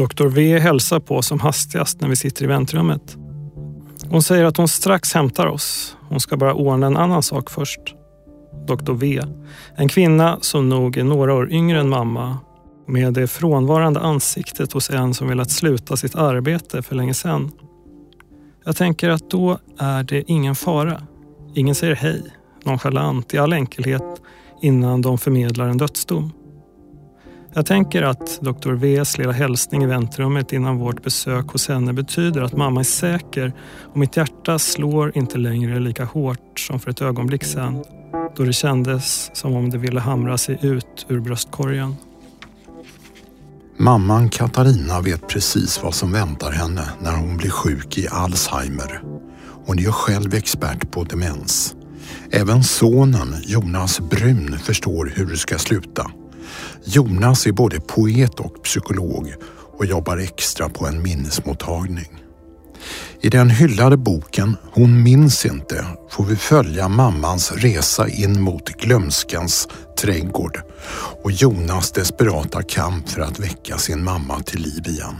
Doktor V hälsar på som hastigast när vi sitter i väntrummet. Hon säger att hon strax hämtar oss. Hon ska bara ordna en annan sak först. Doktor V, en kvinna som nog är några år yngre än mamma med det frånvarande ansiktet hos en som velat sluta sitt arbete för länge sedan. Jag tänker att då är det ingen fara. Ingen säger hej, nonchalant i all enkelhet innan de förmedlar en dödsdom. Jag tänker att Dr. Vs lilla hälsning i väntrummet innan vårt besök hos henne betyder att mamma är säker och mitt hjärta slår inte längre lika hårt som för ett ögonblick sedan då det kändes som om det ville hamra sig ut ur bröstkorgen. Mamman Katarina vet precis vad som väntar henne när hon blir sjuk i Alzheimer. Hon är ju själv expert på demens. Även sonen Jonas Brun förstår hur det ska sluta. Jonas är både poet och psykolog och jobbar extra på en minnesmottagning. I den hyllade boken Hon minns inte får vi följa mammans resa in mot glömskans trädgård och Jonas desperata kamp för att väcka sin mamma till liv igen.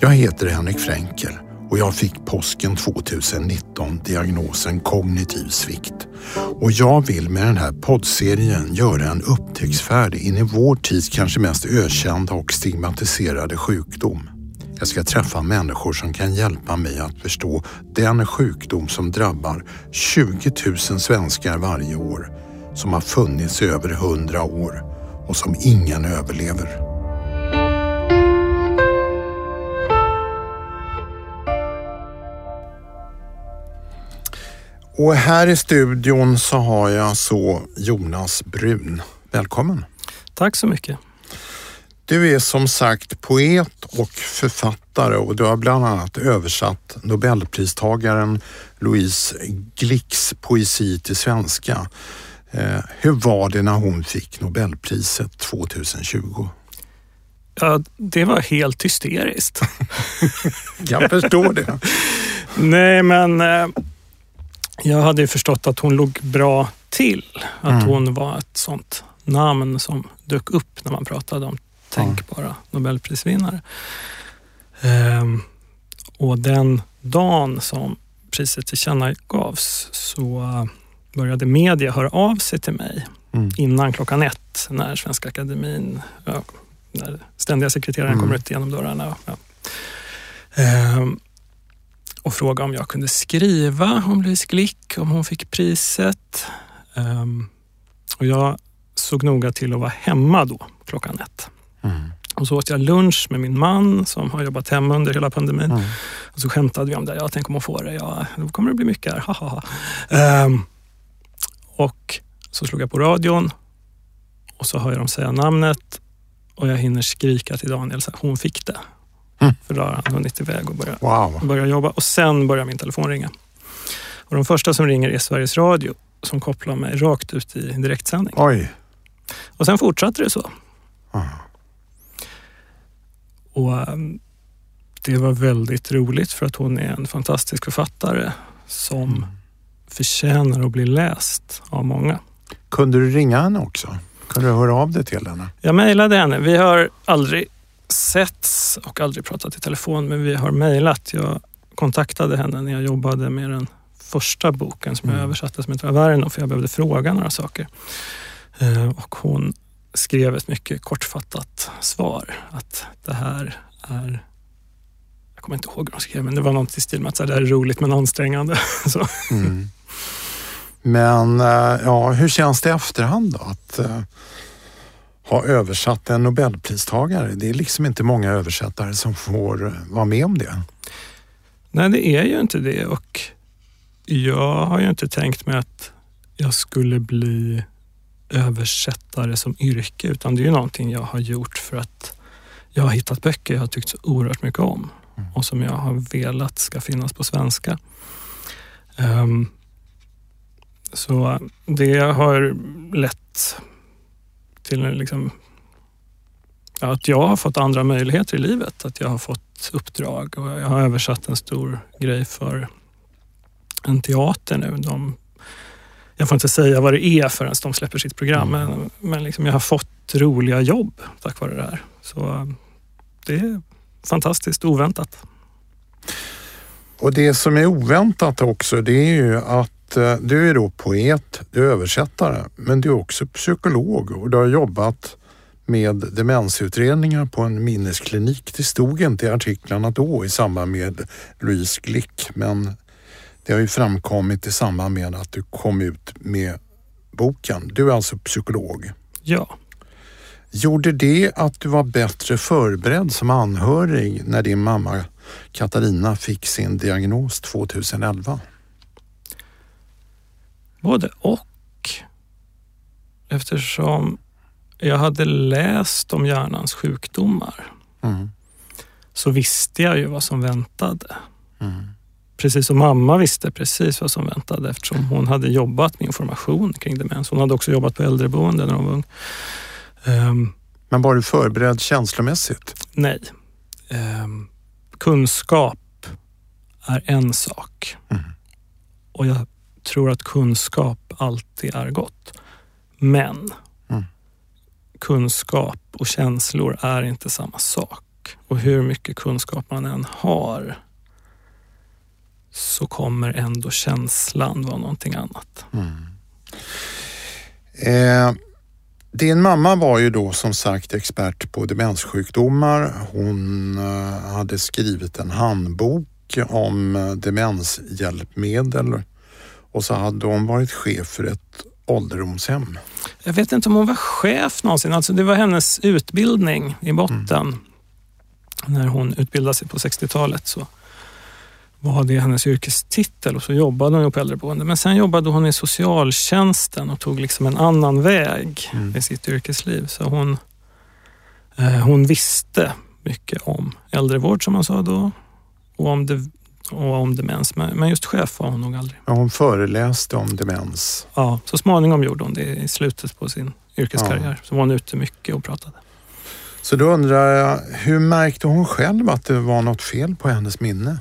Jag heter Henrik Fränkel och jag fick påsken 2019 diagnosen kognitiv svikt. Och jag vill med den här poddserien göra en upptäcktsfärd in i vår tids kanske mest ökända och stigmatiserade sjukdom. Jag ska träffa människor som kan hjälpa mig att förstå den sjukdom som drabbar 20 000 svenskar varje år, som har funnits i över 100 år och som ingen överlever. Och här i studion så har jag så Jonas Brun. Välkommen! Tack så mycket. Du är som sagt poet och författare och du har bland annat översatt Nobelpristagaren Louise Glicks poesi till svenska. Eh, hur var det när hon fick Nobelpriset 2020? Ja, det var helt hysteriskt. Jag förstår det. Nej, men eh, jag hade förstått att hon låg bra till. Att mm. hon var ett sånt namn som dök upp när man pratade om tänkbara Nobelprisvinnare. Ehm, och den dagen som priset tillkännagavs så började media höra av sig till mig mm. innan klockan ett när Svenska Akademin, ja, när ständiga sekreteraren mm. kommer ut genom dörrarna. Ja. Ehm, och fråga om jag kunde skriva om Louise Glick, om hon fick priset. Ehm, och jag såg noga till att vara hemma då klockan ett. Mm. Och så åt jag lunch med min man som har jobbat hemma under hela pandemin. Mm. Och så skämtade vi om det. Ja, tänk om hon får det. Ja, då kommer det bli mycket här. Um, och så slog jag på radion och så hör jag dem säga namnet och jag hinner skrika till Daniel så här, hon fick det. Mm. För då har han hunnit iväg och börjat wow. börja jobba. Och sen börjar min telefon ringa. Och de första som ringer är Sveriges Radio som kopplar mig rakt ut i direktsändning. Oj. Och sen fortsatte det så. Mm. Och ehm, det var väldigt roligt för att hon är en fantastisk författare som mm. förtjänar att bli läst av många. Kunde du ringa henne också? Kunde du höra av dig till henne? Jag mejlade henne. Vi har aldrig setts och aldrig pratat i telefon, men vi har mejlat. Jag kontaktade henne när jag jobbade med den första boken som jag mm. översatte som heter Averno, för jag behövde fråga några saker. Eh, och hon skrev ett mycket kortfattat svar. Att det här är jag kommer inte ihåg hur de skrev, men det var något i stil med att det här är roligt men ansträngande. Mm. Men eh, ja, hur känns det i efterhand då? Att uh, ha översatt en nobelpristagare. Det är liksom inte många översättare som får vara med om det. Nej, det är ju inte det och jag har ju inte tänkt mig att jag skulle bli översättare som yrke utan det är ju någonting jag har gjort för att jag har hittat böcker jag har tyckt så oerhört mycket om mm. och som jag har velat ska finnas på svenska. Um, så det har lett till liksom, att jag har fått andra möjligheter i livet. Att jag har fått uppdrag och jag har översatt en stor grej för en teater nu. De jag får inte säga vad det är förrän de släpper sitt program, mm. men, men liksom jag har fått roliga jobb tack vare det här. Så det är fantastiskt oväntat. Och det som är oväntat också det är ju att eh, du är då poet, du är översättare, men du är också psykolog och du har jobbat med demensutredningar på en minnesklinik. Det stod inte i artiklarna då i samband med Louise Glick, men det har ju framkommit i samband med att du kom ut med boken. Du är alltså psykolog. Ja. Gjorde det att du var bättre förberedd som anhörig när din mamma Katarina fick sin diagnos 2011? Både och. Eftersom jag hade läst om hjärnans sjukdomar mm. så visste jag ju vad som väntade. Mm. Precis som mamma visste precis vad som väntade eftersom hon hade jobbat med information kring demens. Hon hade också jobbat på äldreboende när hon var ung. Um, Men var du förberedd känslomässigt? Nej. Um, kunskap är en sak. Mm. Och jag tror att kunskap alltid är gott. Men mm. kunskap och känslor är inte samma sak. Och hur mycket kunskap man än har så kommer ändå känslan vara någonting annat. Mm. Eh, din mamma var ju då som sagt expert på demenssjukdomar. Hon eh, hade skrivit en handbok om eh, demenshjälpmedel och så hade hon varit chef för ett ålderdomshem. Jag vet inte om hon var chef någonsin. Alltså det var hennes utbildning i botten. Mm. När hon utbildade sig på 60-talet så var det hennes yrkestitel och så jobbade hon på äldreboende. Men sen jobbade hon i socialtjänsten och tog liksom en annan väg mm. i sitt yrkesliv. Så hon, eh, hon visste mycket om äldrevård som man sa då och om, de, och om demens. Men just chef var hon nog aldrig. Ja, hon föreläste om demens. Ja, så småningom gjorde hon det i slutet på sin yrkeskarriär. Ja. Så var hon ute mycket och pratade. Så då undrar jag, hur märkte hon själv att det var något fel på hennes minne?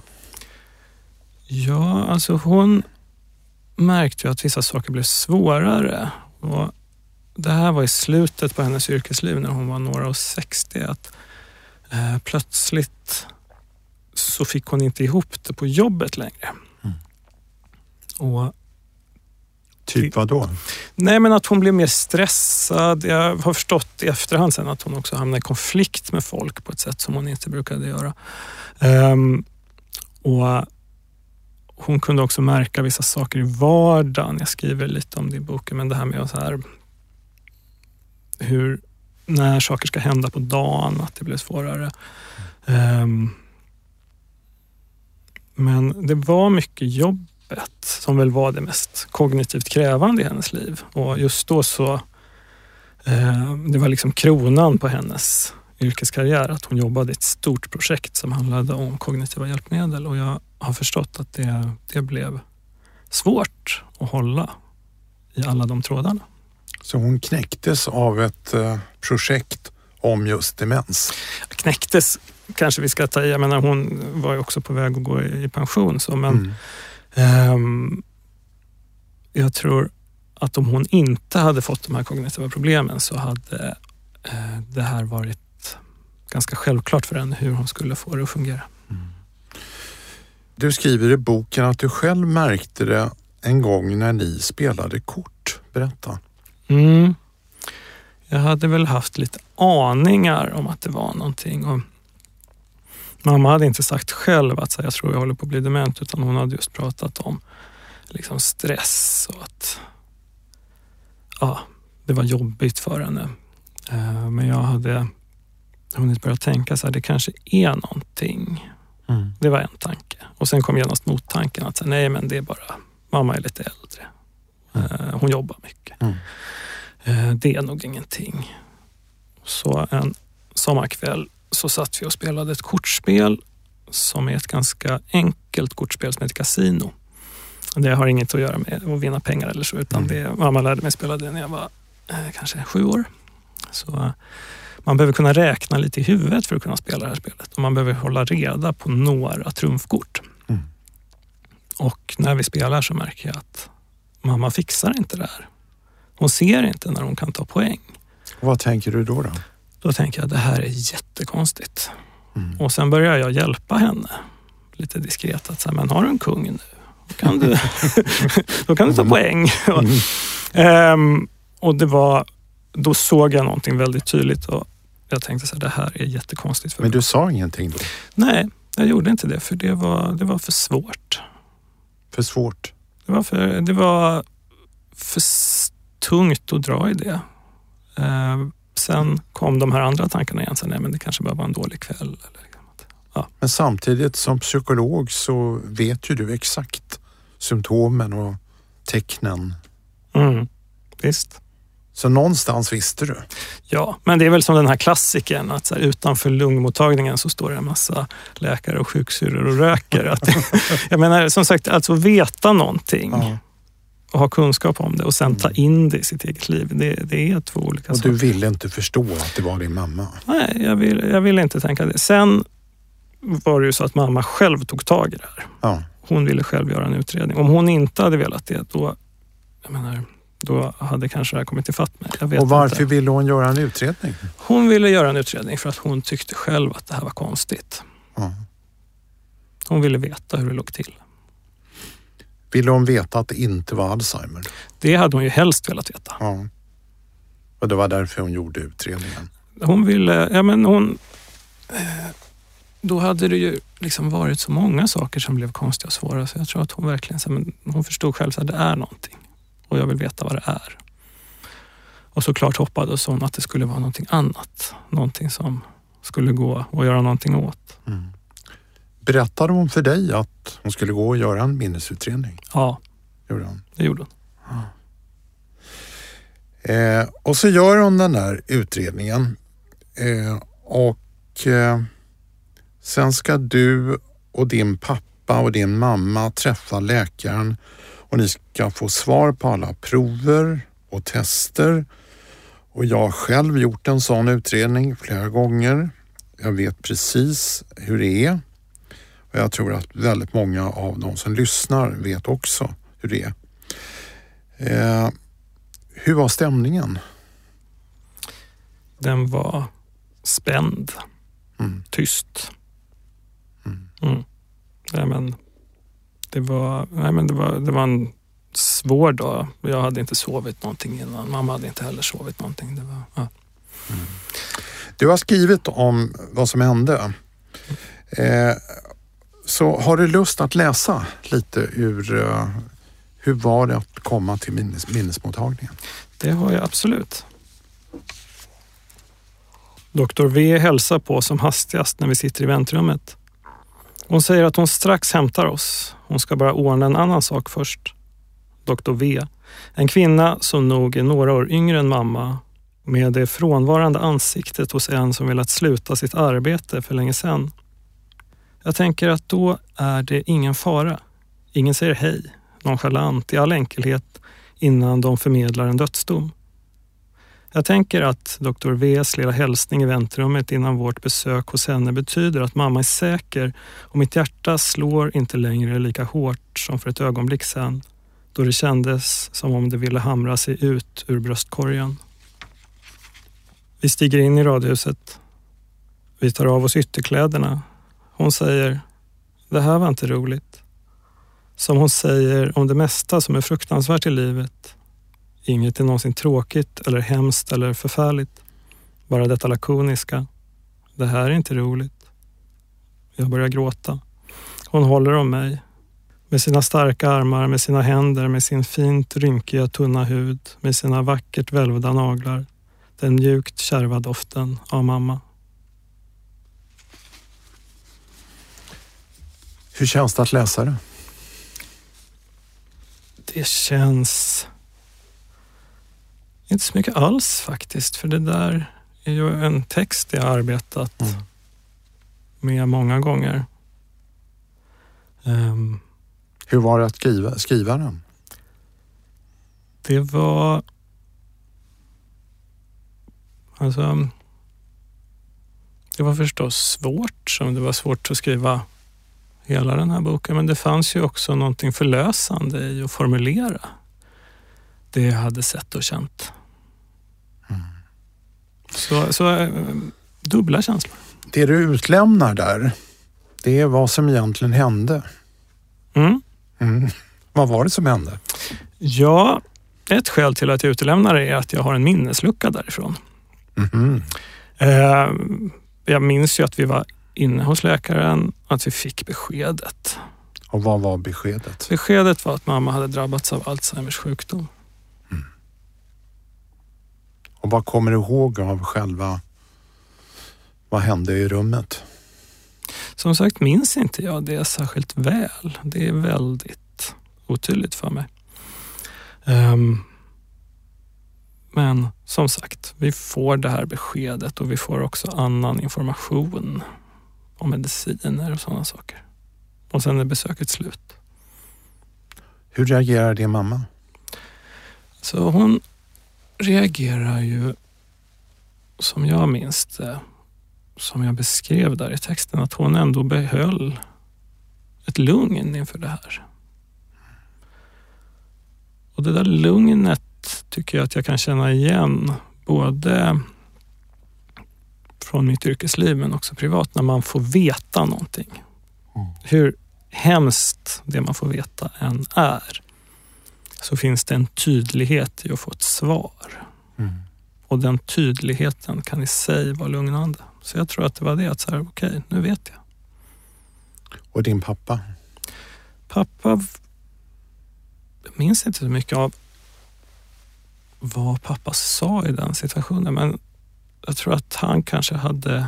Ja, alltså hon märkte ju att vissa saker blev svårare. Och det här var i slutet på hennes yrkesliv när hon var några och 60. Att, eh, plötsligt så fick hon inte ihop det på jobbet längre. Mm. Och Typ vad då? Nej, men att hon blev mer stressad. Jag har förstått i efterhand sen att hon också hamnade i konflikt med folk på ett sätt som hon inte brukade göra. Um, och hon kunde också märka vissa saker i vardagen. Jag skriver lite om det i boken, men det här med så här, hur, när saker ska hända på dagen, att det blev svårare. Um, men det var mycket jobbet som väl var det mest kognitivt krävande i hennes liv. Och just då så, eh, det var liksom kronan på hennes yrkeskarriär att hon jobbade i ett stort projekt som handlade om kognitiva hjälpmedel och jag har förstått att det, det blev svårt att hålla i alla de trådarna. Så hon knäcktes av ett eh, projekt om just demens? Knäcktes kanske vi ska ta i. Jag menar, hon var ju också på väg att gå i pension. Så, men mm. um, jag tror att om hon inte hade fått de här kognitiva problemen så hade uh, det här varit ganska självklart för henne hur hon skulle få det att fungera. Mm. Du skriver i boken att du själv märkte det en gång när ni spelade kort. Berätta. Mm. Jag hade väl haft lite aningar om att det var någonting. Och mamma hade inte sagt själv att jag tror jag håller på att bli dement utan hon hade just pratat om liksom stress och att ja, det var jobbigt för henne. Eh, men jag hade hunnit börja tänka så här, det kanske är någonting. Mm. Det var en tanke. Och sen kom genast mottanken att nej men det är bara, mamma är lite äldre. Mm. hon jobbar mycket. Mm. Eh, det är nog ingenting. Så en sommarkväll så satt vi och spelade ett kortspel som är ett ganska enkelt kortspel som heter Casino. Det har inget att göra med att vinna pengar eller så utan mm. det, mamma lärde mig spela det när jag var eh, kanske sju år. Så man behöver kunna räkna lite i huvudet för att kunna spela det här spelet och man behöver hålla reda på några trumfkort. Mm. Och när vi spelar så märker jag att mamma fixar inte det här. Hon ser inte när hon kan ta poäng. vad tänker du då? Då, då tänker jag att det här är jättekonstigt. Mm. Och sen började jag hjälpa henne lite diskret. Att säga, men har du en kung nu? Då kan du, då kan du ta poäng. Mm. um, och det var, då såg jag någonting väldigt tydligt och jag tänkte att det här är jättekonstigt. För men du sa ingenting då? Nej, jag gjorde inte det för det var, det var för svårt. För svårt? Det var för, det var för tungt att dra i det. Uh, sen kom de här andra tankarna igen. Så, nej, men det kanske bara var en dålig kväll. Eller, liksom ja. Men samtidigt som psykolog så vet ju du exakt symptomen och tecknen. Mm, visst. Så någonstans visste du? Ja, men det är väl som den här klassiken att här, utanför lungmottagningen så står det en massa läkare och sjuksyrror och röker. Att, jag menar som sagt, alltså veta någonting. Ja och ha kunskap om det och sen ta mm. in det i sitt eget liv. Det, det är två olika och saker. Och du ville inte förstå att det var din mamma? Nej, jag ville jag vill inte tänka det. Sen var det ju så att mamma själv tog tag i det här. Ja. Hon ville själv göra en utredning. Om hon inte hade velat det, då, jag menar, då hade kanske det här kommit ifatt mig. och varför inte. ville hon göra en utredning? Hon ville göra en utredning för att hon tyckte själv att det här var konstigt. Ja. Hon ville veta hur det låg till. Ville hon veta att det inte var Alzheimer? Det hade hon ju helst velat veta. Ja. Och det var därför hon gjorde utredningen? Hon ville, ja men hon... Eh, då hade det ju liksom varit så många saker som blev konstiga och svåra så jag tror att hon verkligen så, men hon förstod själv att det är någonting och jag vill veta vad det är. Och såklart hoppades hon att det skulle vara någonting annat. Någonting som skulle gå att göra någonting åt. Mm. Berättade hon för dig att hon skulle gå och göra en minnesutredning? Ja, gjorde hon. det gjorde hon. Ja. Eh, och så gör hon den där utredningen eh, och eh, sen ska du och din pappa och din mamma träffa läkaren och ni ska få svar på alla prover och tester. Och jag har själv gjort en sån utredning flera gånger. Jag vet precis hur det är. Och jag tror att väldigt många av de som lyssnar vet också hur det är. Eh, hur var stämningen? Den var spänd, mm. tyst. Mm. Mm. Nej, men det, var, nej, men det, var, det var en svår dag. Jag hade inte sovit någonting innan. Mamma hade inte heller sovit någonting. Det var, ja. Mm. Du har skrivit om vad som hände. Eh, så har du lust att läsa lite ur eh, hur var det att komma till minnes, minnesmottagningen? Det har jag absolut. Doktor V hälsar på som hastigast när vi sitter i väntrummet. Hon säger att hon strax hämtar oss. Hon ska bara ordna en annan sak först. Doktor V, en kvinna som nog är några år yngre än mamma med det frånvarande ansiktet hos en som velat sluta sitt arbete för länge sedan. Jag tänker att då är det ingen fara. Ingen säger hej, nonchalant i all enkelhet innan de förmedlar en dödsdom. Jag tänker att Dr. Vs lilla hälsning i väntrummet innan vårt besök hos henne betyder att mamma är säker och mitt hjärta slår inte längre lika hårt som för ett ögonblick sedan då det kändes som om det ville hamra sig ut ur bröstkorgen. Vi stiger in i radhuset. Vi tar av oss ytterkläderna hon säger, det här var inte roligt. Som hon säger om det mesta som är fruktansvärt i livet. Inget är någonsin tråkigt eller hemskt eller förfärligt. Bara detta lakoniska. Det här är inte roligt. Jag börjar gråta. Hon håller om mig. Med sina starka armar, med sina händer, med sin fint rynkiga tunna hud, med sina vackert välvda naglar. Den mjukt kärva doften av mamma. Hur känns det att läsa det? Det känns inte så mycket alls faktiskt, för det där är ju en text jag arbetat mm. med många gånger. Um, Hur var det att skriva, skriva den? Det var... Alltså... Det var förstås svårt, som det var svårt att skriva hela den här boken. Men det fanns ju också någonting förlösande i att formulera det jag hade sett och känt. Mm. Så, så äh, dubbla känslor. det du utlämnar där, det är vad som egentligen hände. Mm. Mm. Vad var det som hände? Ja, ett skäl till att jag utelämnar det är att jag har en minneslucka därifrån. Mhm. Eh, jag minns ju att vi var inne hos läkaren, att vi fick beskedet. Och vad var beskedet? Beskedet var att mamma hade drabbats av Alzheimers sjukdom. Och vad kommer du ihåg av själva vad hände i rummet? Som sagt minns inte jag det särskilt väl. Det är väldigt otydligt för mig. Ehm, men som sagt, vi får det här beskedet och vi får också annan information om mediciner och sådana saker. Och sen är besöket slut. Hur reagerar din mamma? Så hon reagerar ju som jag minns det, som jag beskrev där i texten, att hon ändå behöll ett lugn inför det här. Och det där lugnet tycker jag att jag kan känna igen både från mitt yrkesliv men också privat när man får veta någonting. Mm. Hur hemskt det man får veta än är så finns det en tydlighet i att få ett svar. Mm. Och den tydligheten kan i sig vara lugnande. Så jag tror att det var det, att så här, okej, nu vet jag. Och din pappa? Pappa, jag minns inte så mycket av vad pappa sa i den situationen, men jag tror att han kanske hade,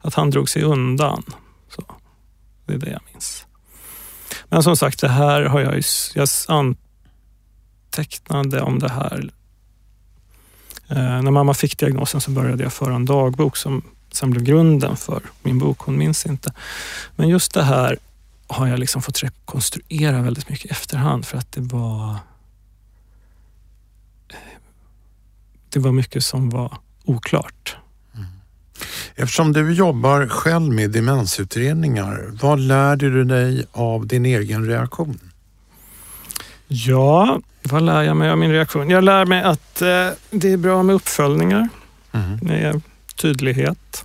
att han drog sig undan. Så, det är det jag minns. Men som sagt, det här har jag ju, jag antecknade om det här. Eh, när mamma fick diagnosen så började jag föra en dagbok som sen blev grunden för min bok. Hon minns inte. Men just det här har jag liksom fått rekonstruera väldigt mycket i efterhand för att det var eh, det var mycket som var oklart. Eftersom du jobbar själv med demensutredningar, vad lärde du dig av din egen reaktion? Ja, vad lär jag mig av min reaktion? Jag lär mig att eh, det är bra med uppföljningar, Mm. med tydlighet,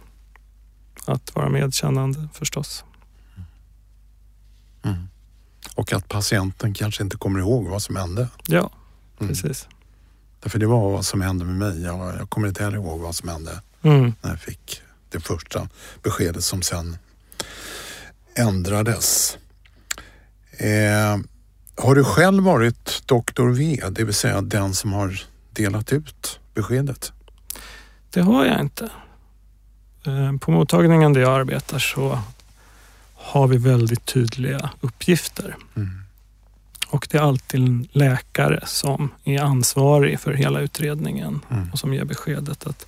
att vara medkännande förstås. Mm. Och att patienten kanske inte kommer ihåg vad som hände. Ja, Mm. Precis. Därför det var vad som hände med mig. Jag, jag kommer inte heller ihåg vad som hände Mm. när jag fick det första beskedet som sen ändrades. Eh, har du själv varit doktor V, det vill säga den som har delat ut beskedet? Det har jag inte. Eh, På mottagningen där jag arbetar så har vi väldigt tydliga uppgifter. Mm. Och det är alltid en läkare som är ansvarig för hela utredningen Mm. och som ger beskedet att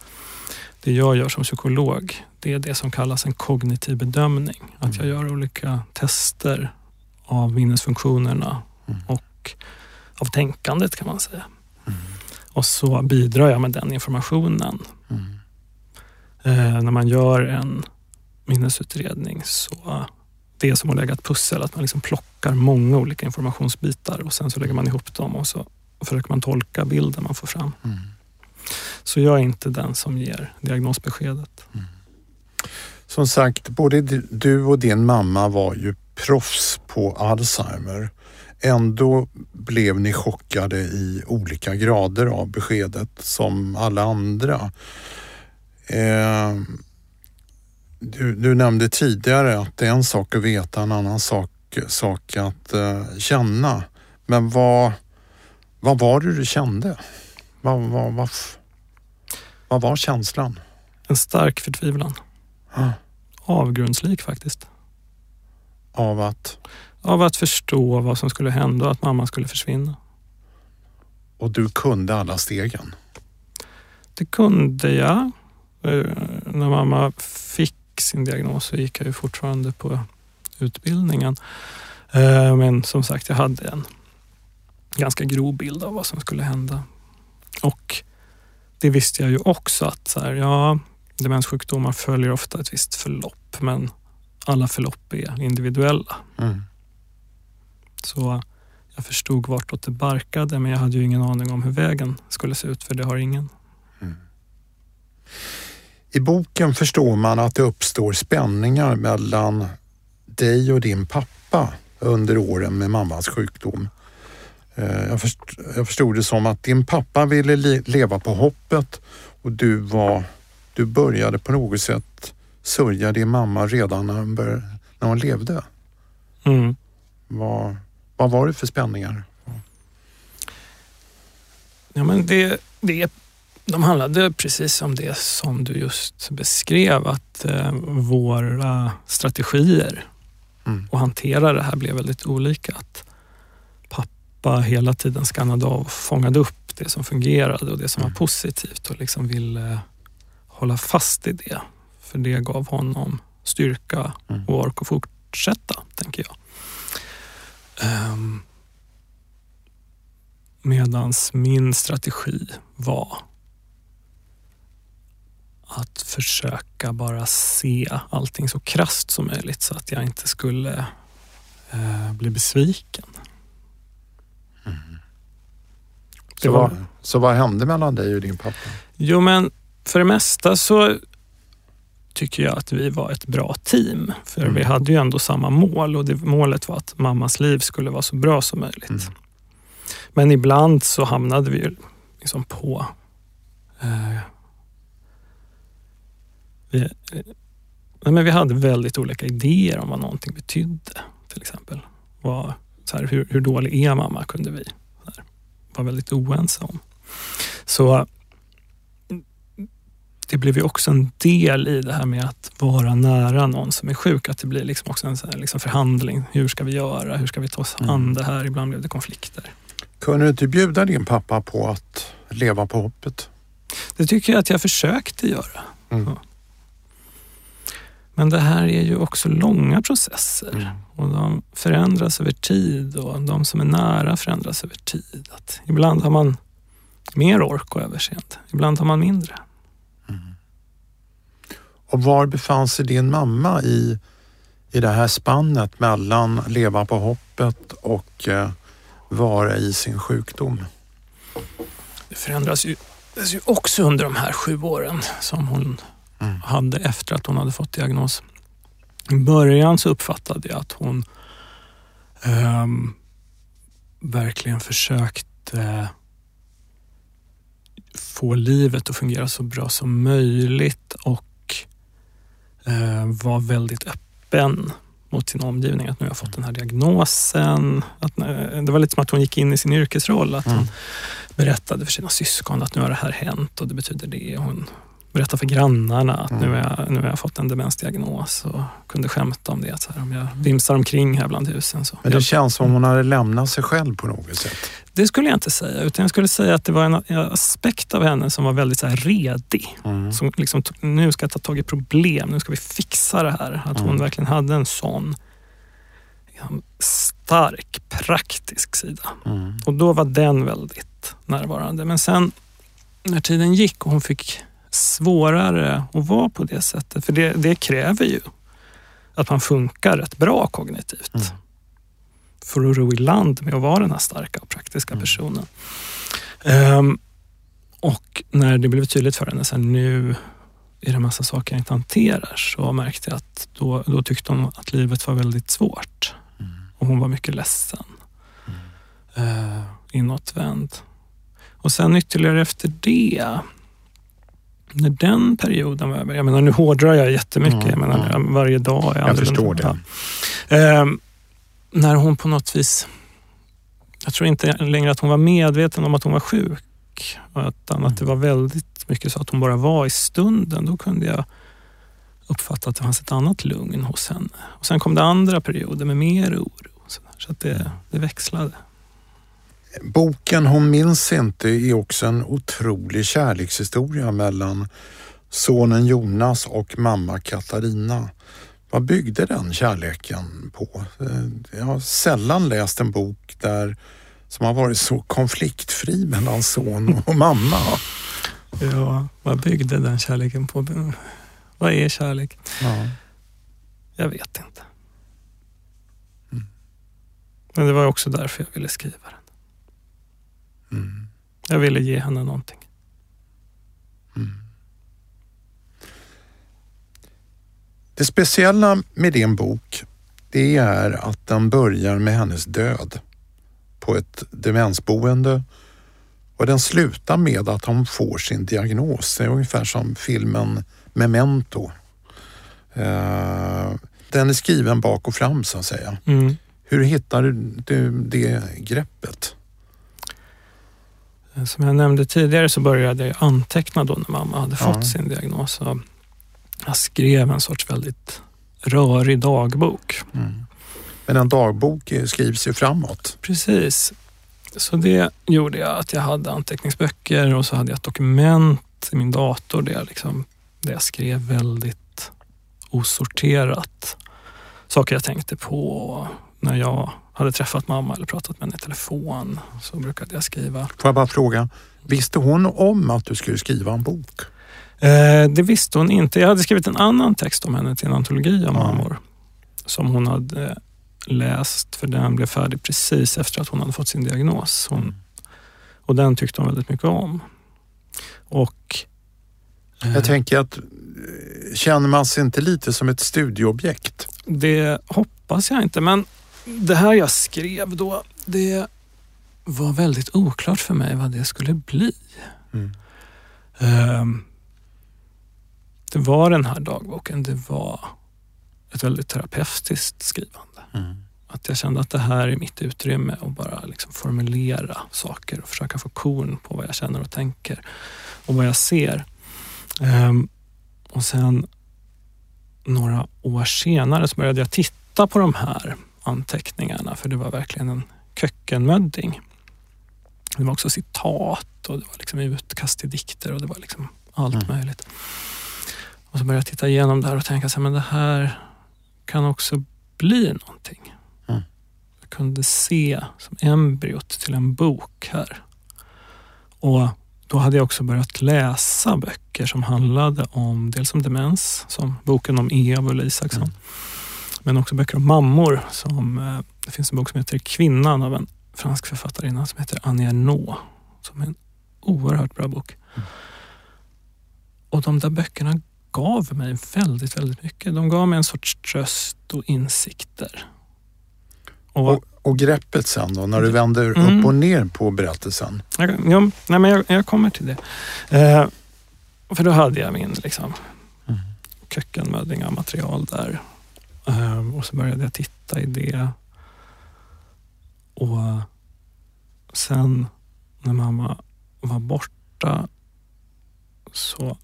det jag gör som psykolog, det är det som kallas en kognitiv bedömning. Att jag gör olika tester av minnesfunktionerna Mm. och av tänkandet kan man säga. Mm. Och så bidrar jag med den informationen. Mm. Eh, när man gör en minnesutredning så det är som att lägga ett pussel, att man liksom plockar många olika informationsbitar och sen så lägger man ihop dem och så försöker man tolka bilden man får fram. Mm. Så jag är inte den som ger diagnosbeskedet. Som sagt, både du och din mamma var ju proffs på Alzheimer. Ändå blev ni chockade i olika grader av beskedet som alla andra. Eh, du, du nämnde tidigare att det är en sak att veta, en annan sak, sak att eh, känna. Men vad, vad var det du kände? Vad, vad, vad, vad var känslan? En stark förtvivlan. Ah, Avgrundslik faktiskt. Av att, Av att förstå vad som skulle hända och att mamma skulle försvinna. och du kunde alla stegen. Det kunde jag. Eh, När mamma fick sin diagnos så gick jag ju fortfarande på utbildningen. Eh, Men som sagt, jag hade en ganska grov bild av vad som skulle hända. Och det visste jag ju också att så här, ja, demenssjukdomar följer ofta ett visst förlopp, men alla förlopp är individuella. Mm. Så jag förstod vartåt det barkade, men jag hade ju ingen aning om hur vägen skulle se ut, för det har ingen. I boken förstår man att det uppstår spänningar mellan dig och din pappa under åren med mammas sjukdom. Eh, jag, först, jag förstod det som att din pappa ville leva på hoppet och du, var, du började på något sätt sörja din mamma redan när hon, började, när hon levde. Mm. Vad, vad var det för spänningar? Ja, men det, det, de handlade precis om det som du just beskrev, att eh, våra strategier mm. att hantera det här blev väldigt olika. Att pappa hela tiden skannade av och fångade upp det som fungerade och det som mm. var positivt och liksom ville hålla fast i det. För det gav honom styrka mm. och ork att fortsätta, tänker jag. Um, Medans min strategi var att försöka bara se allting så krast som möjligt så att jag inte skulle eh, bli besviken. Mm. Så, var, vad, så vad hände mellan dig och din pappa? Jo, men för det mesta så tycker jag att vi var ett bra team. För mm. vi hade ju ändå samma mål och det, målet var att mammas liv skulle vara så bra som möjligt. Mm. Men ibland så hamnade vi liksom på eh, vi, eh, men vi hade väldigt olika idéer om vad någonting betydde. Till exempel. Vad, så här, hur, hur dålig är mamma? kunde vi här, vara väldigt oense om. Så det blev ju också en del i det här med att vara nära någon som är sjuk. Att det blir liksom också en liksom förhandling. Hur ska vi göra? Hur ska vi ta oss an mm. det här? Ibland blev det konflikter. Kunde du inte bjuda din pappa på att leva på hoppet? Det tycker jag att jag försökte göra. Mm. Ja. Men det här är ju också långa processer mm. och de förändras över tid och de som är nära förändras över tid. Att ibland har man mer ork och överseende, ibland har man mindre. Mm. Och var befann sig din mamma i, i det här spannet mellan leva på hoppet och eh, vara i sin sjukdom? Det förändras ju, ju också under de här sju åren som hon mm. hade efter att hon hade fått diagnos. I början så uppfattade jag att hon um, verkligen försökte få livet att fungera så bra som möjligt och uh, var väldigt öppen mot sin omgivning. Att nu har jag fått den här diagnosen. Att, eh, det var lite som att hon gick in i sin yrkesroll. Att mm. hon berättade för sina syskon att nu har det här hänt och det betyder det. Hon berätta för grannarna att mm. nu, har jag, nu har jag fått en demensdiagnos och kunde skämta om det. Så här, om jag vimsar omkring här bland husen. Så. Men det känns som hon hade lämnat sig själv på något sätt. Det skulle jag inte säga, utan jag skulle säga att det var en aspekt av henne som var väldigt så här redig. Mm. Som liksom, nu ska jag ta tag i problem, nu ska vi fixa det här. Att hon mm. verkligen hade en sån liksom, stark, praktisk sida. Mm. Och då var den väldigt närvarande. Men sen när tiden gick och hon fick svårare att vara på det sättet. För det, det kräver ju att man funkar rätt bra kognitivt. Mm. För att ro i land med att vara den här starka och praktiska mm. personen. Um, och när det blev tydligt för henne, att nu är det massa saker jag inte hanterar, så märkte jag att då, då tyckte hon att livet var väldigt svårt. Mm. Och hon var mycket ledsen. Uh, inåtvänd. Och sen ytterligare efter det när den perioden var över, jag menar nu hårdrar jag jättemycket, mm, jag menar mm. varje dag är Jag förstår det. Eh, när hon på något vis, jag tror inte längre att hon var medveten om att hon var sjuk, utan att det var väldigt mycket så att hon bara var i stunden. Då kunde jag uppfatta att det fanns ett annat lugn hos henne. Och Sen kom det andra perioder med mer oro. Så att det, det växlade. Boken Hon minns inte är också en otrolig kärlekshistoria mellan sonen Jonas och mamma Katarina. Vad byggde den kärleken på? Jag har sällan läst en bok där som har varit så konfliktfri mellan son och mamma. Ja, vad byggde den kärleken på? Vad är kärlek? Ja. Jag vet inte. Mm. Men det var också därför jag ville skriva den. Mm. Jag ville ge henne någonting. Mm. Det speciella med din bok det är att den börjar med hennes död på ett demensboende och den slutar med att hon får sin diagnos. Det är ungefär som filmen Memento. Eh, den är skriven bak och fram så att säga. Mm. Hur hittar du det greppet? Som jag nämnde tidigare så började jag anteckna då när mamma hade fått sin diagnos. Jag skrev en sorts väldigt rörig dagbok. Mm. Men en dagbok eh, skrivs ju framåt. Precis. Så det gjorde jag att jag hade anteckningsböcker och så hade jag ett dokument i min dator där jag, liksom, där jag skrev väldigt osorterat. Saker jag tänkte på när jag hade träffat mamma eller pratat med henne i telefon. Så brukade jag skriva. Får jag bara fråga, visste hon om att du skulle skriva en bok? Eh, det visste hon inte. Jag hade skrivit en annan text om henne till en antologi om Ja. mammor. Som hon hade läst, för den blev färdig precis efter att hon hade fått sin diagnos. Hon, och den tyckte hon väldigt mycket om. Och... eh, Jag tänker att eh, känner man sig inte lite som ett studieobjekt? Det hoppas jag inte, men det här jag skrev då, det var väldigt oklart för mig vad det skulle bli. Mm. Ehm, det var den här dagboken, det var ett väldigt terapeutiskt skrivande. Mm. Att jag kände att det här är mitt utrymme att bara liksom formulera saker och försöka få korn på vad jag känner och tänker och vad jag ser. Ehm, och sen några år senare så började jag titta på de här anteckningarna för det var verkligen en kökkenmödding. Det var också citat och det var liksom utkast till dikter och det var liksom allt Mm. möjligt. Och så började jag titta igenom det här och tänka så här, men det här kan också bli någonting. Mm. Jag kunde se som embryot till en bok här. Och då hade jag också börjat läsa böcker som handlade om dels om demens, som boken om Eva och Isaksson. Mm. Men också böcker om mammor. Som, eh, det finns en bok som heter Kvinnan av en fransk författarinna som heter Annie Ernaux. Som är en oerhört bra bok. Mm. Och de där böckerna gav mig väldigt, väldigt mycket. De gav mig en sorts tröst och insikter. Och, Och, och greppet sen då, när du vänder Mm. upp och ner på berättelsen? jag, ja, nej, men jag, jag kommer till det. Eh, för då hade jag min liksom, Mm. kökkenmödding av material där. Ehm, och så började jag titta i det. Och sen när mamma var borta så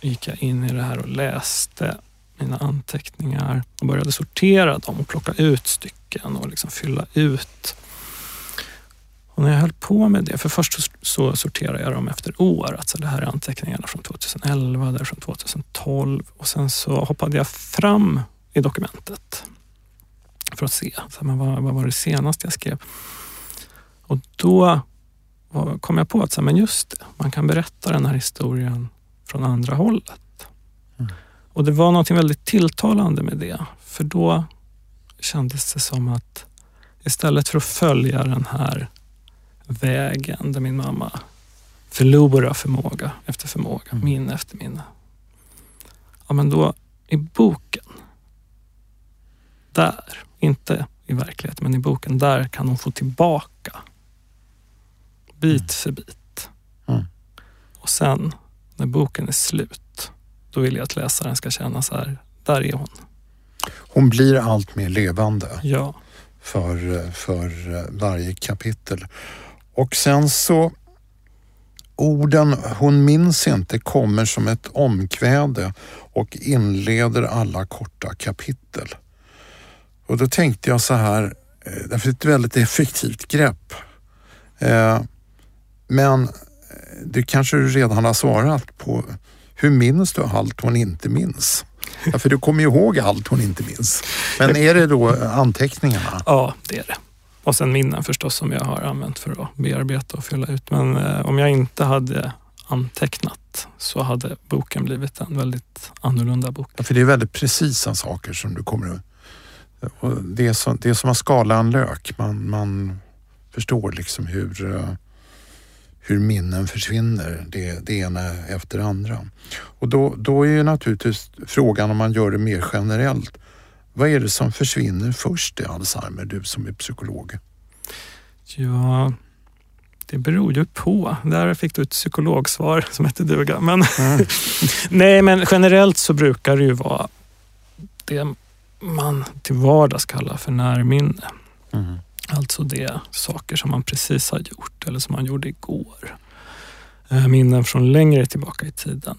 gick jag in i det här och läste mina anteckningar och började sortera dem och plocka ut stycken och liksom fylla ut. Och när jag höll på med det, för först så, så sorterade jag dem efter år. Alltså det här är anteckningarna från 2011, det är från 2012 och sen så hoppade jag fram i dokumentet för att se så men vad, vad var det senaste jag skrev. Och då kom jag på att så men just det, man kan berätta den här historien från andra hållet. Mm. Och det var något väldigt tilltalande med det. För då kändes det som att istället för att följa den här vägen där min mamma förlorar förmåga efter förmåga, Mm. minne efter minne. Ja, men då i boken, där, inte i verkligheten, men i boken, där kan hon få tillbaka bit Mm. för bit. Mm. Och sen när boken är slut, då vill jag att läsaren ska känna så här, där är hon. Hon blir allt mer levande Ja. för, för varje kapitel. Och sen så orden hon minns inte kommer som ett omkväde och inleder alla korta kapitel. Och då tänkte jag så här, eh, därför är det ett väldigt effektivt grepp. Eh, Men eh, det kanske du redan har svarat på. Hur minns du allt hon inte minns? Ja, för du kommer ju ihåg allt hon inte minns. Men är det då anteckningarna? ja, det är det. Och sen minnen förstås som jag har använt för att bearbeta och fylla ut. Men eh, om jag inte hade antecknat så hade boken blivit en väldigt annorlunda bok. Ja, för det är väldigt precisa saker som du kommer att... Och det, är som, det är som att skala en lök. Man, man förstår liksom hur, eh, hur minnen försvinner, det, det ena efter det andra. Och då, då är ju naturligtvis frågan om man gör det mer generellt. Vad är det som försvinner först i Alzheimer, du som är psykolog? Ja, det beror ju på. Där fick du ett psykologsvar som hette duga. Men, mm. nej, men generellt så brukar det ju vara det man till vardags kallar för närminne. Mm. Alltså det saker som man precis har gjort eller som man gjorde igår. Eh, minnen från längre tillbaka i tiden.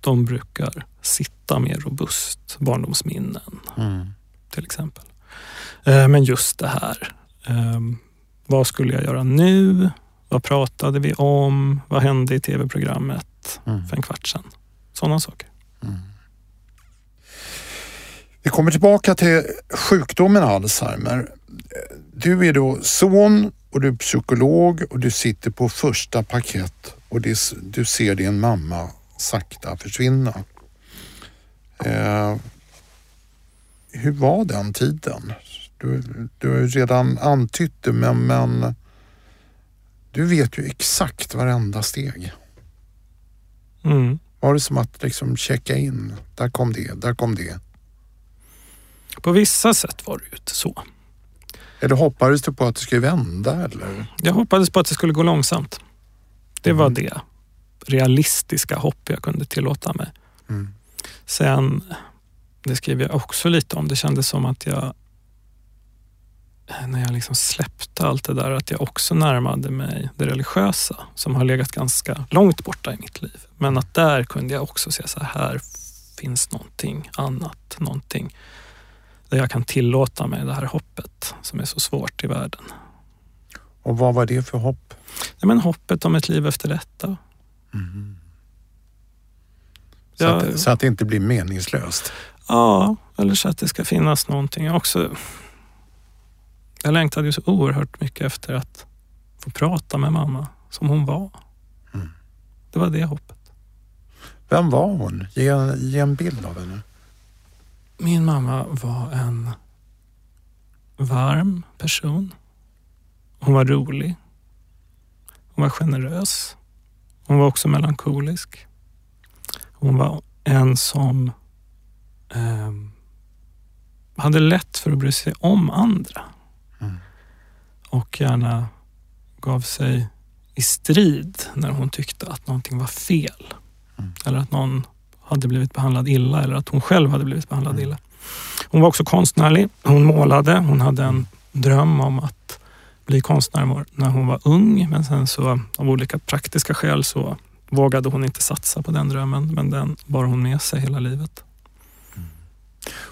De brukar sitta mer robust. Barndomsminnen mm. till exempel. Eh, men just det här. Ehm, vad skulle jag göra nu? Vad pratade vi om? Vad hände i tv-programmet mm. för en kvart sedan? Sådana saker. Mm. Vi kommer tillbaka till sjukdomen Alzheimer. Du är då son och du är psykolog och du sitter på första paket och det, du ser din mamma sakta försvinna. Eh, hur var den tiden? Du, du har redan antytt det men, men du vet ju exakt varenda steg. Mm. Var det som att liksom checka in? Där kom det, där kom det. På vissa sätt var det ju inte så. Eller hoppades du på att det skulle vända? Eller? Jag hoppades på att det skulle gå långsamt. Det var mm. det realistiska hopp jag kunde tillåta mig. Mm. Sen, det skriver jag också lite om, det kändes som att jag när jag liksom släppte allt det där, att jag också närmade mig det religiösa som har legat ganska långt borta i mitt liv. Men att där kunde jag också se så här, finns någonting annat, någonting där jag kan tillåta mig det här hoppet som är så svårt i världen. Och vad var det för hopp? Ja, men hoppet om ett liv efter detta. Mm. Så, jag, att, så att det inte blir meningslöst? Ja, eller så att det ska finnas någonting. också jag längtade ju så oerhört mycket efter att få prata med mamma som hon var. Mm. Det var det hoppet. Vem var hon? Ge, ge en bild av henne. Min mamma var en varm person. Hon var rolig. Hon var generös. Hon var också melankolisk. Hon var en som eh, hade lätt för att bry sig om andra och gärna gav sig i strid när hon tyckte att någonting var fel. Mm. Eller att någon hade blivit behandlad illa eller att hon själv hade blivit behandlad mm. illa. Hon var också konstnärlig. Hon målade. Hon hade en dröm om att bli konstnär när hon var ung men sen så av olika praktiska skäl så vågade hon inte satsa på den drömmen men den bar hon med sig hela livet. Mm.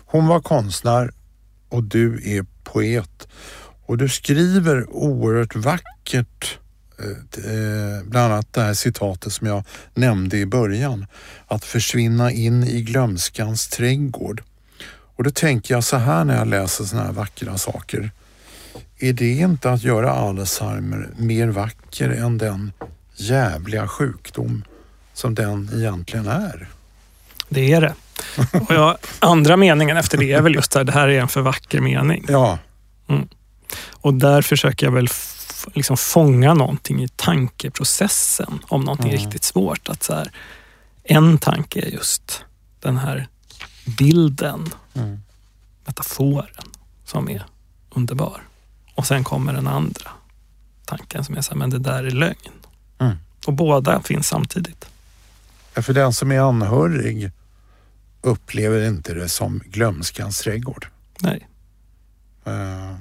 Hon var konstnär och du är poet. Och du skriver oerhört vackert bland annat det här citatet som jag nämnde i början. Att försvinna in i glömskans trädgård. Och då tänker jag så här när jag läser sådana här vackra saker. Är det inte att göra Alzheimer mer vacker än den jävliga sjukdom som den egentligen är? Det är det. Och jag, andra meningen efter det är väl just det här, det här är en för vacker mening. Ja. Mm. Och där försöker jag väl liksom fånga någonting i tankeprocessen om någonting mm. riktigt svårt. Att så här, en tanke är just den här bilden, mm. metaforen som är underbar. Och sen kommer den andra tanken som är så här, men det där är lögn. Mm. Och båda finns samtidigt. Ja, för den som är anhörig upplever inte det som glömskans trädgård. Nej. Uh.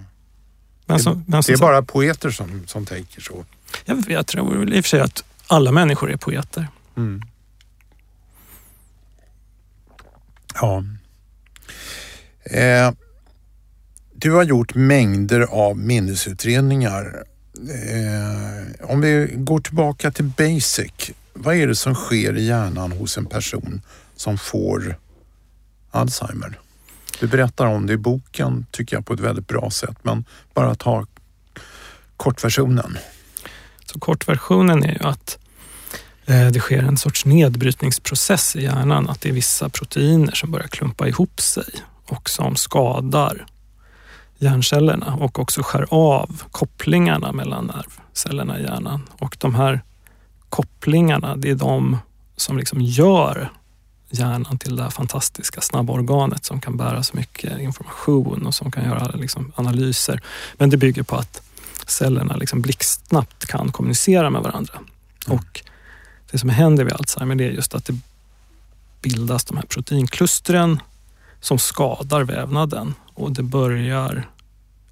Men som, men det är bara poeter som, som tänker så. Jag, jag tror i och för sig att alla människor är poeter. Mm. Ja. Eh, du har gjort mängder av minnesutredningar. Eh, om vi går tillbaka till basic. Vad är det som sker i hjärnan hos en person som får Alzheimer? Du berättar om det i boken tycker jag på ett väldigt bra sätt men bara ta kortversionen. Så kortversionen är ju att eh, det sker en sorts nedbrytningsprocess i hjärnan. Att det är vissa proteiner som börjar klumpa ihop sig och som skadar hjärncellerna och också skär av kopplingarna mellan nervcellerna i hjärnan. Och de här kopplingarna, det är de som liksom gör hjärnan till det här fantastiska snabba organet som kan bära så mycket information och som kan göra liksom analyser. Men det bygger på att cellerna liksom blixtsnabbt kan kommunicera med varandra. Mm. Och det som händer vid Alzheimer det är just att det bildas de här proteinklustren som skadar vävnaden och det börjar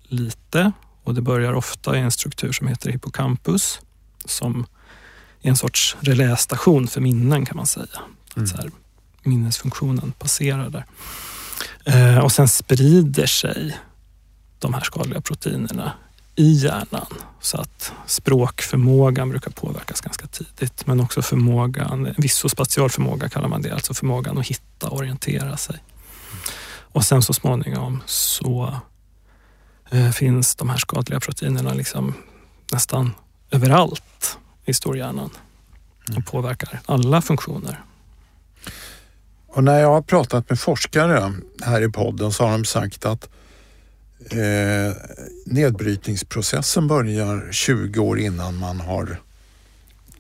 lite och det börjar ofta i en struktur som heter hippocampus som är en sorts relästation för minnen kan man säga. Mm. Så här, minnesfunktionen passerar där. Eh, och sen sprider sig de här skadliga proteinerna i hjärnan så att språkförmågan brukar påverkas ganska tidigt men också förmågan, vissospatial förmåga kallar man det, alltså förmågan att hitta och orientera sig. Och sen så småningom så eh, finns de här skadliga proteinerna liksom nästan överallt i storhjärnan och mm. påverkar alla funktioner. Och när jag har pratat med forskare här i podden så har de sagt att eh, nedbrytningsprocessen börjar 20 år innan man har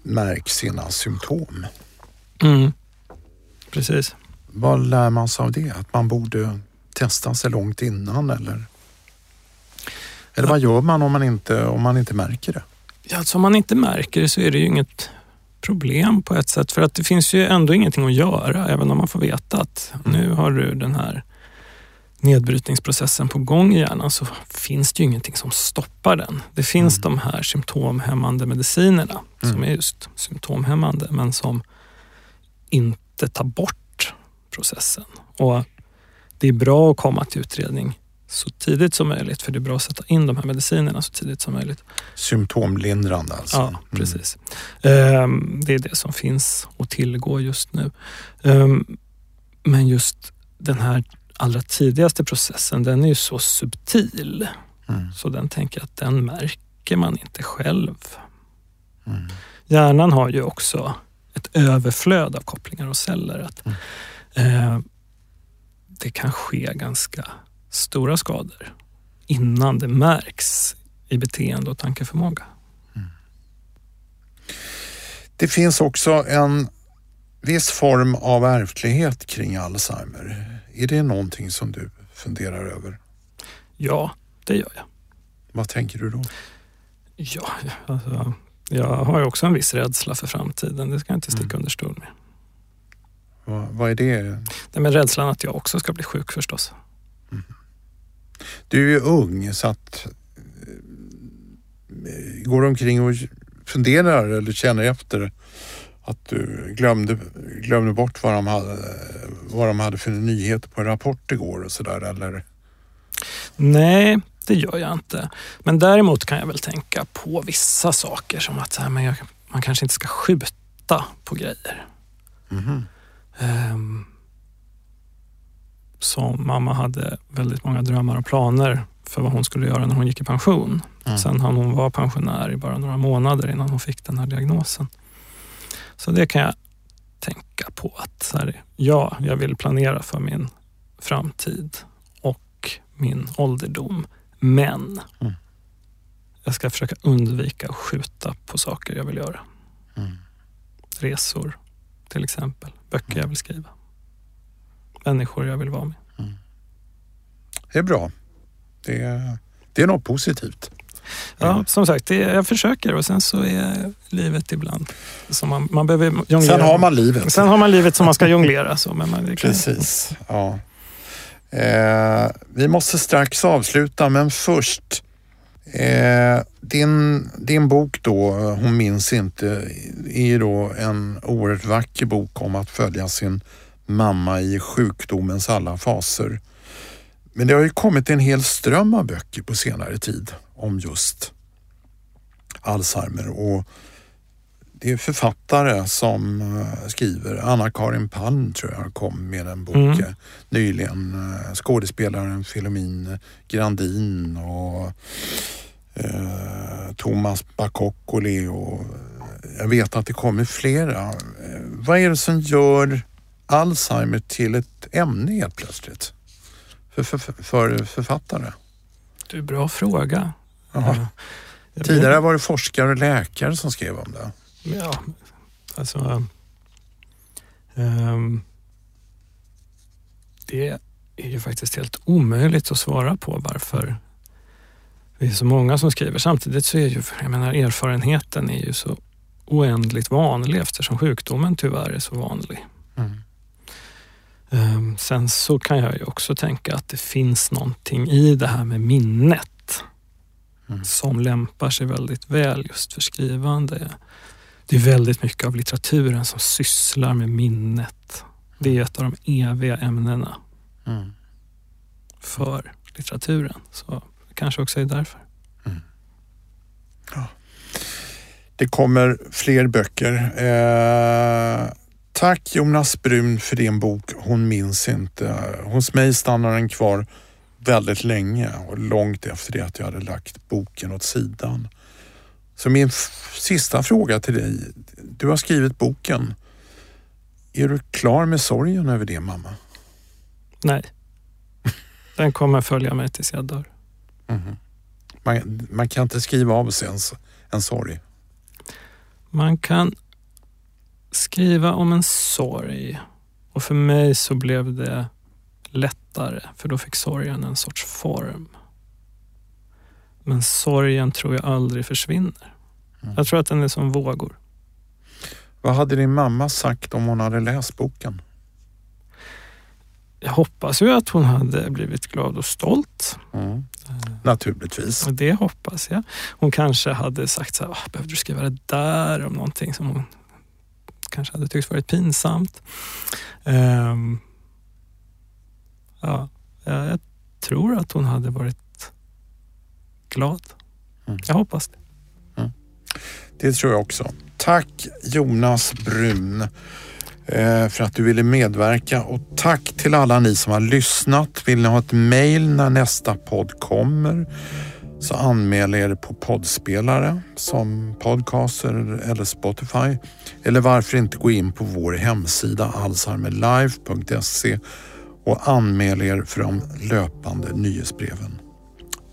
märkt sina symptom. Mm. Precis. Vad lär man sig av det? Att man borde testa sig långt innan eller? Eller vad gör man om man inte, om man inte märker det? Ja, alltså om man inte märker det så är det ju inget problem på ett sätt för att det finns ju ändå ingenting att göra även om man får veta att mm. nu har du den här nedbrytningsprocessen på gång i hjärnan så finns det ju ingenting som stoppar den. Det finns mm. de här symptomhämmande medicinerna mm. som är just symptomhämmande men som inte tar bort processen. Och Det är bra att komma till utredning så tidigt som möjligt för det är bra att sätta in de här medicinerna så tidigt som möjligt. Symptomlindrande alltså? Ja, mm. precis. Mm. Det är det som finns att tillgå just nu. Ehm, men just den här allra tidigaste processen, den är ju så subtil. Mm. Så den tänker jag att den märker man inte själv. Mm. Hjärnan har ju också ett överflöd av kopplingar och celler. Att, mm. eh, det kan ske ganska stora skador innan det märks i beteende och tankeförmåga. Mm. Det finns också en viss form av ärftlighet kring Alzheimer. Är det någonting som du funderar över? Ja, det gör jag. Vad tänker du då? Ja, alltså, jag har ju också en viss rädsla för framtiden. Det ska jag inte sticka mm. under stol med. Vad, vad är det? Nej, men rädslan att jag också ska bli sjuk förstås. Du är ju ung så att eh, går omkring och funderar eller känner efter att du glömde, glömde bort vad de, hade, vad de hade för nyheter på en rapport igår och sådär eller? Nej, det gör jag inte. Men däremot kan jag väl tänka på vissa saker som att här, men man kanske inte ska skjuta på grejer. Mm. Um, som mamma hade väldigt många drömmar och planer för vad hon skulle göra när hon gick i pension. Mm. Sen hann hon vara pensionär i bara några månader innan hon fick den här diagnosen. Så det kan jag tänka på att så här, ja, jag vill planera för min framtid och min ålderdom. Men mm. jag ska försöka undvika att skjuta på saker jag vill göra. Mm. Resor till exempel, böcker mm. jag vill skriva människor jag vill vara med. Mm. Det är bra. Det är, det är något positivt. Ja, som sagt, det, jag försöker och sen så är livet ibland som man, man behöver jonglera. Sen har man livet. Sen har man livet som man ska jonglera. Så, men man, Precis, ja. Eh, vi måste strax avsluta, men först. Eh, din, din bok då, Hon minns inte, är ju då en oerhört vacker bok om att följa sin mamma i sjukdomens alla faser. Men det har ju kommit en hel ström av böcker på senare tid om just Alzheimer och det är författare som eh, skriver. Anna-Karin Palm tror jag kom med en bok mm. nyligen. Eh, skådespelaren Filomin Grandin och eh, Thomas Bakokkoli och jag vet att det kommer flera. Eh, vad är det som gör Alzheimer till ett ämne helt plötsligt? För, för, för författare? Du, bra fråga. Ja. Tidigare var det forskare och läkare som skrev om det. Ja, Alltså, um, det är ju faktiskt helt omöjligt att svara på varför det är så många som skriver. Samtidigt så är ju, jag menar erfarenheten är ju så oändligt vanlig eftersom sjukdomen tyvärr är så vanlig. Um, sen så kan jag ju också tänka att det finns någonting i det här med minnet mm. som lämpar sig väldigt väl just för skrivande. Det är väldigt mycket av litteraturen som sysslar med minnet. Det är ett av de eviga ämnena mm. för litteraturen. Så det kanske också är därför. Mm. Ja. Det kommer fler böcker. Eh, tack Jonas Brun för din bok Hon minns inte. Hos mig stannar den kvar väldigt länge och långt efter det att jag hade lagt boken åt sidan. Så min sista fråga till dig. Du har skrivit boken. Är du klar med sorgen över det mamma? Nej. Den kommer följa mig tills jag dör. Mm. Man, man, kan inte skriva av sig en, en sorg? Man kan skriva om en sorg och för mig så blev det lättare för då fick sorgen en sorts form. Men sorgen tror jag aldrig försvinner. Mm. Jag tror att den är som vågor. Vad hade din mamma sagt om hon hade läst boken? Jag hoppas ju att hon hade blivit glad och stolt. Mm. Naturligtvis. Och det hoppas jag. Hon kanske hade sagt så här, behövde du skriva det där om någonting som hon kanske hade tyckt varit pinsamt. Um, ja, jag tror att hon hade varit glad. Mm. Jag hoppas det. Mm. Det tror jag också. Tack Jonas Brun eh, för att du ville medverka och tack till alla ni som har lyssnat. Vill ni ha ett mail när nästa podd kommer så anmäl er på poddspelare som Podcaster eller Spotify. Eller varför inte gå in på vår hemsida alzheimerlive.se och anmäl er för de löpande nyhetsbreven.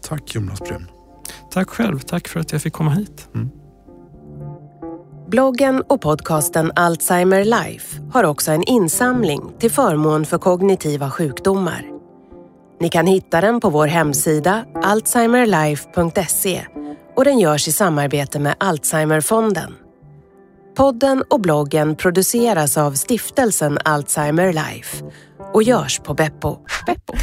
Tack Jonas Brun. Tack själv. Tack för att jag fick komma hit. Mm. Bloggen och podcasten Alzheimer Life har också en insamling till förmån för kognitiva sjukdomar. Ni kan hitta den på vår hemsida alzheimerlife.se och den görs i samarbete med Alzheimerfonden. Podden och bloggen produceras av stiftelsen Alzheimer Life och görs på Beppo. Beppo.